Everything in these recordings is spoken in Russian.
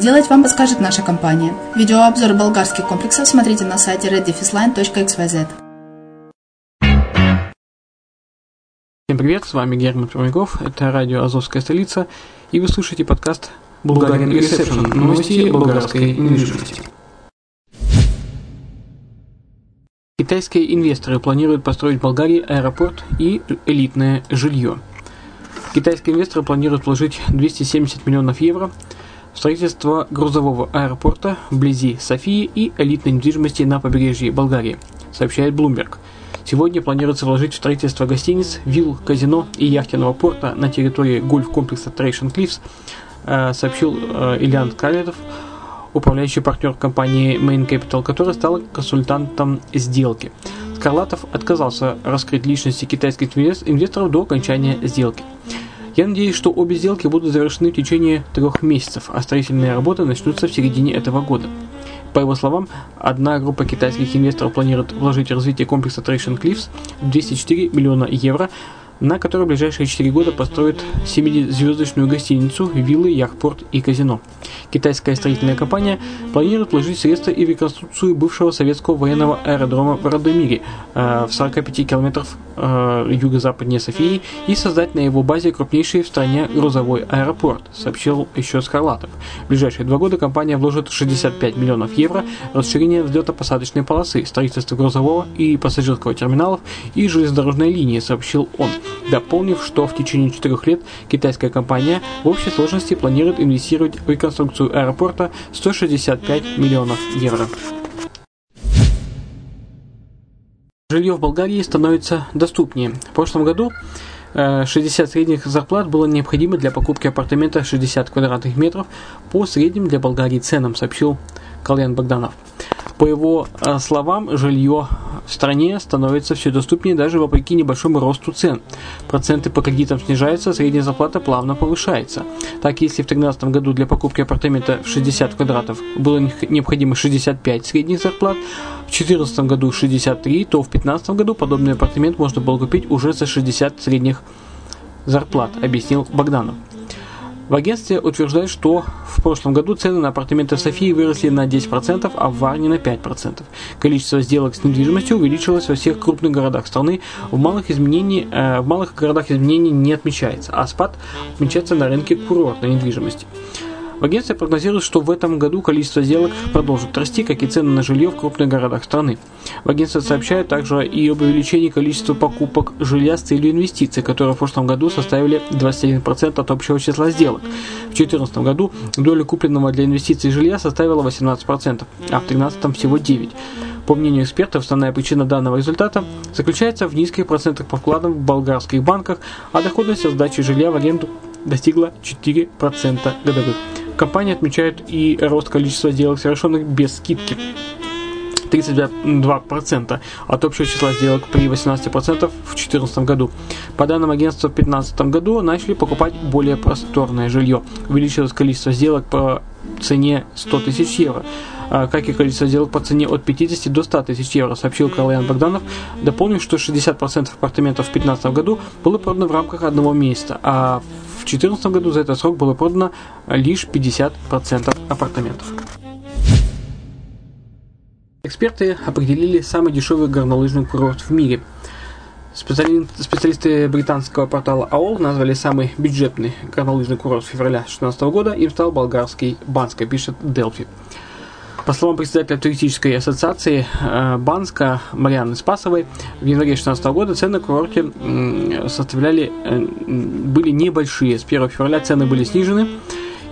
сделать, вам подскажет наша компания. Видеообзор болгарских комплексов смотрите на сайте reddefisline.xyz. Всем привет, с вами Герман Пермяков, это радио «Азовская столица», и вы слушаете подкаст Bulgarian Reception. Новости болгарской недвижимости. Китайские инвесторы планируют построить в Болгарии аэропорт и элитное жилье. Китайские инвесторы планируют вложить 270 миллионов евро строительство грузового аэропорта вблизи Софии и элитной недвижимости на побережье Болгарии, сообщает Bloomberg. Сегодня планируется вложить в строительство гостиниц, вилл, казино и яхтенного порта на территории гольф-комплекса Thracian Cliffs, э, сообщил э, Ильян Калетов, управляющий партнер компании Main Capital, который стал консультантом сделки. Скарлатов отказался раскрыть личности китайских инвесторов до окончания сделки. Я надеюсь, что обе сделки будут завершены в течение трех месяцев, а строительные работы начнутся в середине этого года. По его словам, одна группа китайских инвесторов планирует вложить в развитие комплекса Traction Cliffs 204 миллиона евро, на которой в ближайшие 4 года построят 7-звездочную гостиницу, виллы, яхтпорт и казино. Китайская строительная компания планирует вложить средства и в реконструкцию бывшего советского военного аэродрома в Радомире э, в 45 километров э, юго-западнее Софии и создать на его базе крупнейший в стране грузовой аэропорт, сообщил еще Скарлатов. В ближайшие два года компания вложит 65 миллионов евро в расширение взлето-посадочной полосы, строительство грузового и пассажирского терминалов и железнодорожной линии, сообщил он дополнив, что в течение четырех лет китайская компания в общей сложности планирует инвестировать в реконструкцию аэропорта 165 миллионов евро. Жилье в Болгарии становится доступнее. В прошлом году 60 э, средних зарплат было необходимо для покупки апартамента 60 квадратных метров по средним для Болгарии ценам, сообщил Калян Богданов. По его э, словам, жилье в стране становится все доступнее даже вопреки небольшому росту цен. Проценты по кредитам снижаются, средняя зарплата плавно повышается. Так, если в 2013 году для покупки апартамента в 60 квадратов было необходимо 65 средних зарплат, в 2014 году 63, то в 2015 году подобный апартамент можно было купить уже за 60 средних зарплат, объяснил Богданов. В агентстве утверждают, что в прошлом году цены на апартаменты в Софии выросли на 10%, а в Варне на 5%. Количество сделок с недвижимостью увеличилось во всех крупных городах страны. В малых, изменений, э, в малых городах изменений не отмечается, а спад отмечается на рынке курортной недвижимости. В агентстве прогнозируют, что в этом году количество сделок продолжит расти, как и цены на жилье в крупных городах страны. В агентстве сообщают также и об увеличении количества покупок жилья с целью инвестиций, которые в прошлом году составили 21% от общего числа сделок. В 2014 году доля купленного для инвестиций жилья составила 18%, а в 2013 всего 9%. По мнению экспертов, основная причина данного результата заключается в низких процентах по вкладам в болгарских банках, а доходность от сдачи жилья в аренду достигла 4% годовых. Компания отмечает и рост количества сделок, совершенных без скидки. 32% от общего числа сделок при 18% в 2014 году. По данным агентства, в 2015 году начали покупать более просторное жилье. Увеличилось количество сделок по цене 100 тысяч евро а, как и количество сделок по цене от 50 до 100 тысяч евро, сообщил Карлаян Богданов, дополнив, что 60% апартаментов в 2015 году было продано в рамках одного месяца, а в 2014 году за этот срок было продано лишь 50% апартаментов. Эксперты определили самый дешевый горнолыжный курорт в мире. Специалисты британского портала АОЛ назвали самый бюджетный горнолыжный курорт февраля 2016 года. Им стал болгарский Банска, пишет Делфи. По словам председателя туристической ассоциации э, Банска Марианны Спасовой, в январе 2016 года цены на курорте составляли, э, были небольшие. С 1 февраля цены были снижены,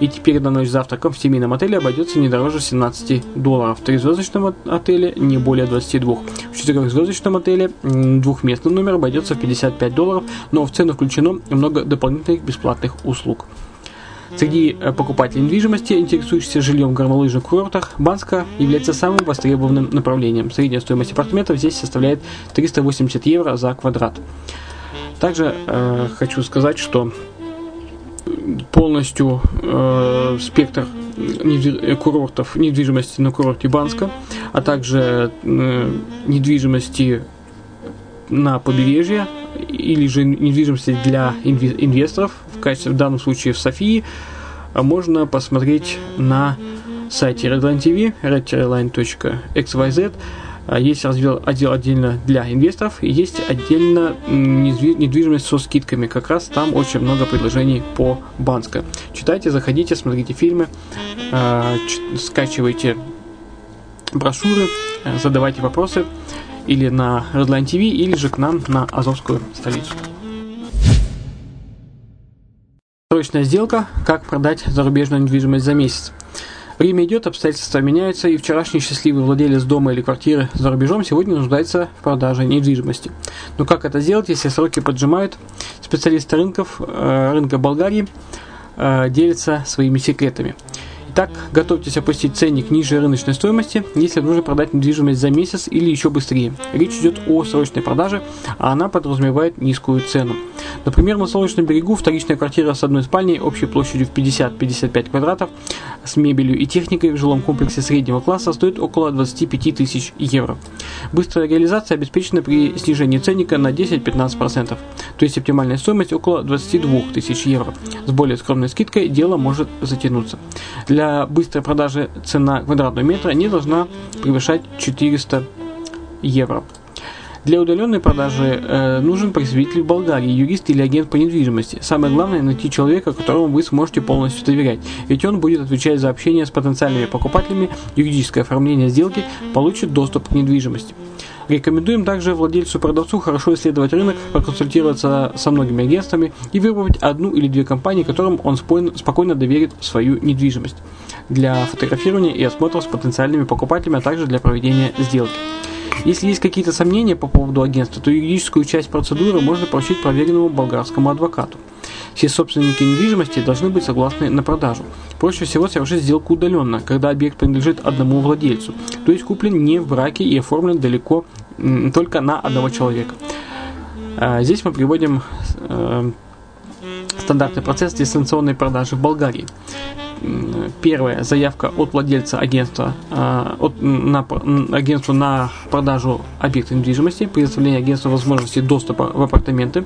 и теперь на ночь завтраком в семейном отеле обойдется не дороже 17 долларов. В трехзвездочном отеле не более 22. В четырехзвездочном отеле двухместный номер обойдется в 55 долларов, но в цену включено много дополнительных бесплатных услуг. Среди э, покупателей недвижимости, интересующихся жильем в горнолыжных курортах, Банска является самым востребованным направлением. Средняя стоимость апартаментов здесь составляет 380 евро за квадрат. Также э, хочу сказать, что полностью э, спектр недвиж... курортов, недвижимости на курорте Банска, а также э, недвижимости на побережье или же недвижимости для инвесторов, в качестве в данном случае в Софии, а можно посмотреть на сайте Redline TV, redline.xyz. А, есть раздел, отдел отдельно для инвесторов и есть отдельно недвижимость со скидками. Как раз там очень много предложений по Банска. Читайте, заходите, смотрите фильмы, э, скачивайте брошюры, задавайте вопросы или на Redline TV, или же к нам на Азовскую столицу. Срочная сделка. Как продать зарубежную недвижимость за месяц. Время идет, обстоятельства меняются, и вчерашний счастливый владелец дома или квартиры за рубежом сегодня нуждается в продаже недвижимости. Но как это сделать, если сроки поджимают? Специалисты рынков, э, рынка Болгарии э, делятся своими секретами. Итак, готовьтесь опустить ценник ниже рыночной стоимости, если нужно продать недвижимость за месяц или еще быстрее. Речь идет о срочной продаже, а она подразумевает низкую цену. Например, на Солнечном берегу вторичная квартира с одной спальней общей площадью в 50-55 квадратов с мебелью и техникой в жилом комплексе среднего класса стоит около 25 тысяч евро. Быстрая реализация обеспечена при снижении ценника на 10-15%, то есть оптимальная стоимость около 22 тысяч евро. С более скромной скидкой дело может затянуться. Для быстрой продажи цена квадратного метра не должна превышать 400 евро. Для удаленной продажи э, нужен представитель в Болгарии, юрист или агент по недвижимости. Самое главное найти человека, которому вы сможете полностью доверять, ведь он будет отвечать за общение с потенциальными покупателями, юридическое оформление сделки, получит доступ к недвижимости. Рекомендуем также владельцу-продавцу хорошо исследовать рынок, проконсультироваться со многими агентствами и выбрать одну или две компании, которым он спокойно доверит свою недвижимость для фотографирования и осмотра с потенциальными покупателями, а также для проведения сделки. Если есть какие-то сомнения по поводу агентства, то юридическую часть процедуры можно поручить проверенному болгарскому адвокату. Все собственники недвижимости должны быть согласны на продажу. Проще всего совершить сделку удаленно, когда объект принадлежит одному владельцу, то есть куплен не в браке и оформлен далеко только на одного человека. А, здесь мы приводим э, стандартный процесс дистанционной продажи в Болгарии первая заявка от владельца агентства а, от, на, агентству на продажу объекта недвижимости, предоставление агентству возможности доступа в апартаменты.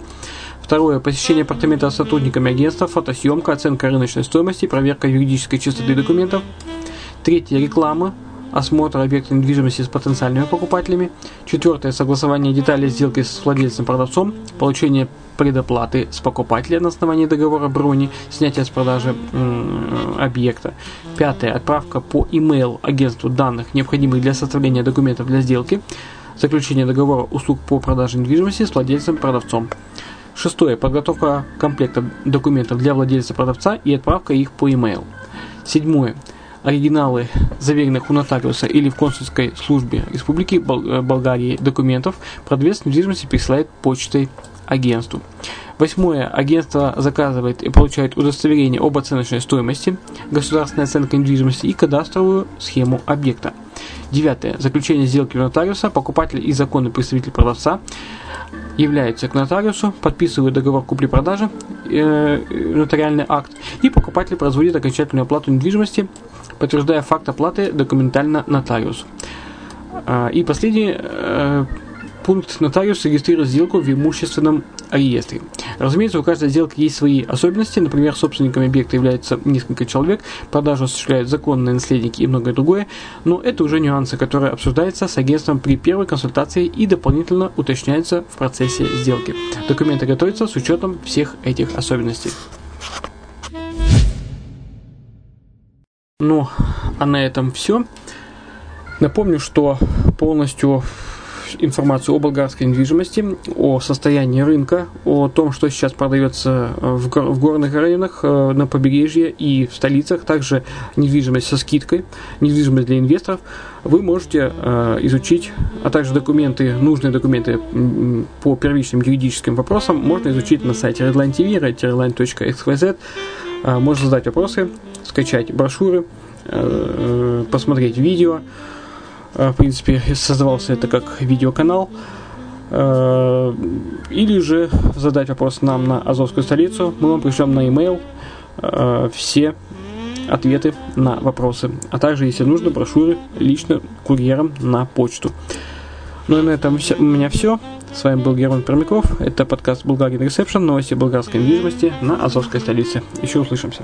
Второе. Посещение апартамента сотрудниками агентства, фотосъемка, оценка рыночной стоимости, проверка юридической чистоты документов. Третье. Реклама осмотр объекта недвижимости с потенциальными покупателями. Четвертое – согласование деталей сделки с владельцем-продавцом, получение предоплаты с покупателя на основании договора брони, снятие с продажи м, объекта. Пятое – отправка по email агентству данных, необходимых для составления документов для сделки. Заключение договора услуг по продаже недвижимости с владельцем-продавцом. Шестое. Подготовка комплекта документов для владельца-продавца и отправка их по e-mail. Седьмое. Оригиналы заверенных у нотариуса или в консульской службе Республики э, Болгарии документов продавец недвижимости присылает почтой агентству. Восьмое. Агентство заказывает и получает удостоверение об оценочной стоимости, государственная оценка недвижимости и кадастровую схему объекта. Девятое. Заключение сделки у нотариуса. Покупатель и законный представитель продавца являются к нотариусу, подписывают договор купли-продажи, э, нотариальный акт, и покупатель производит окончательную оплату недвижимости, подтверждая факт оплаты документально нотариусу. А, и последний э, пункт нотариус регистрирует сделку в имущественном реестре. Разумеется, у каждой сделки есть свои особенности. Например, собственниками объекта являются несколько человек, продажу осуществляют законные наследники и многое другое. Но это уже нюансы, которые обсуждаются с агентством при первой консультации и дополнительно уточняются в процессе сделки. Документы готовятся с учетом всех этих особенностей. Ну, а на этом все. Напомню, что полностью информацию о болгарской недвижимости, о состоянии рынка, о том, что сейчас продается в, гор- в горных районах, э, на побережье и в столицах, также недвижимость со скидкой, недвижимость для инвесторов, вы можете э, изучить, а также документы, нужные документы по первичным юридическим вопросам можно изучить на сайте Redline TV, redline.xyz. Э, можно задать вопросы, скачать брошюры, э, посмотреть видео, Э, в принципе, создавался это как видеоканал. Э, или же задать вопрос нам на Азовскую столицу. Мы вам пришлем на e-mail э, все ответы на вопросы. А также, если нужно, брошюры лично курьером на почту. Ну и на этом все, у меня все. С вами был Герман Пермяков. Это подкаст Bulgarian Reception, новости болгарской недвижимости на Азовской столице. Еще услышимся.